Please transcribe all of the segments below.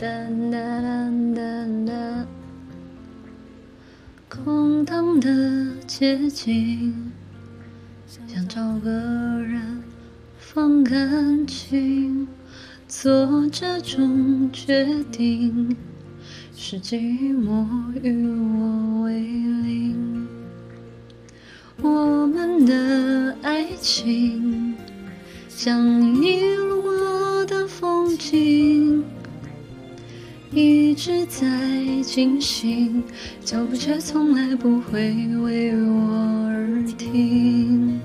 哒哒哒哒哒，空荡的街景，想找个人放感情，做这种决定，是寂寞与我为邻。我们的爱情像遗落的风景，一直在进行，脚步却从来不会为我而停。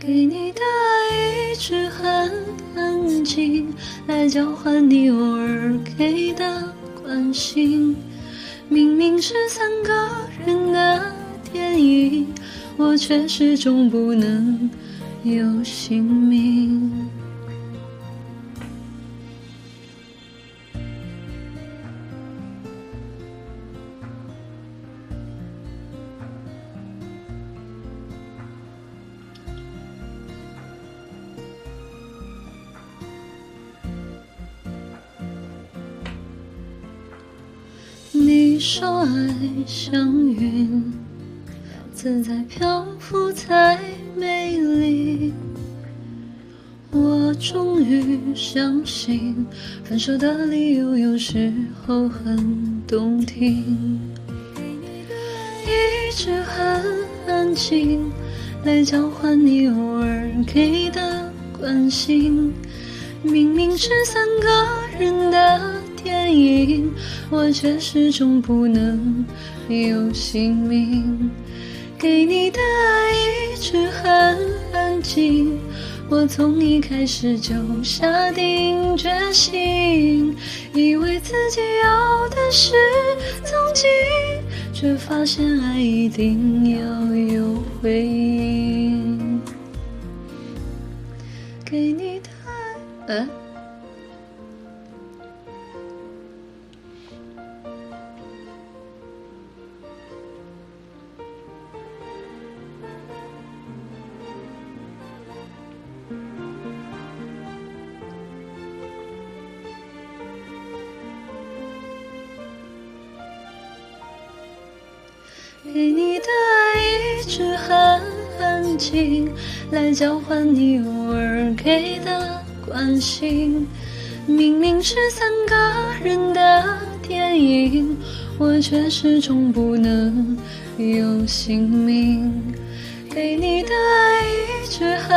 给你的爱一直很安静，来交换你偶尔给的关心。明明是三个人的。电影，我却始终不能有姓名。你说爱像云。自在漂浮才美丽。我终于相信，分手的理由有时候很动听。一直很安静，来交换你偶尔给的关心。明明是三个人的电影，我却始终不能有姓名。给你的爱一直很安静，我从一开始就下定决心，以为自己要的是曾经，却发现爱一定要有回应。给你的爱。给你的爱一直很安静，来交换你偶尔给的关心。明明是三个人的电影，我却始终不能有姓名。给你的爱一直很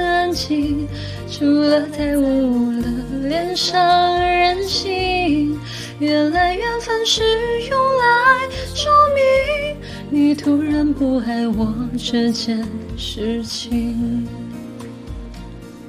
安静，除了在我的脸上任性。原来缘分是用你突然不爱我这件事情。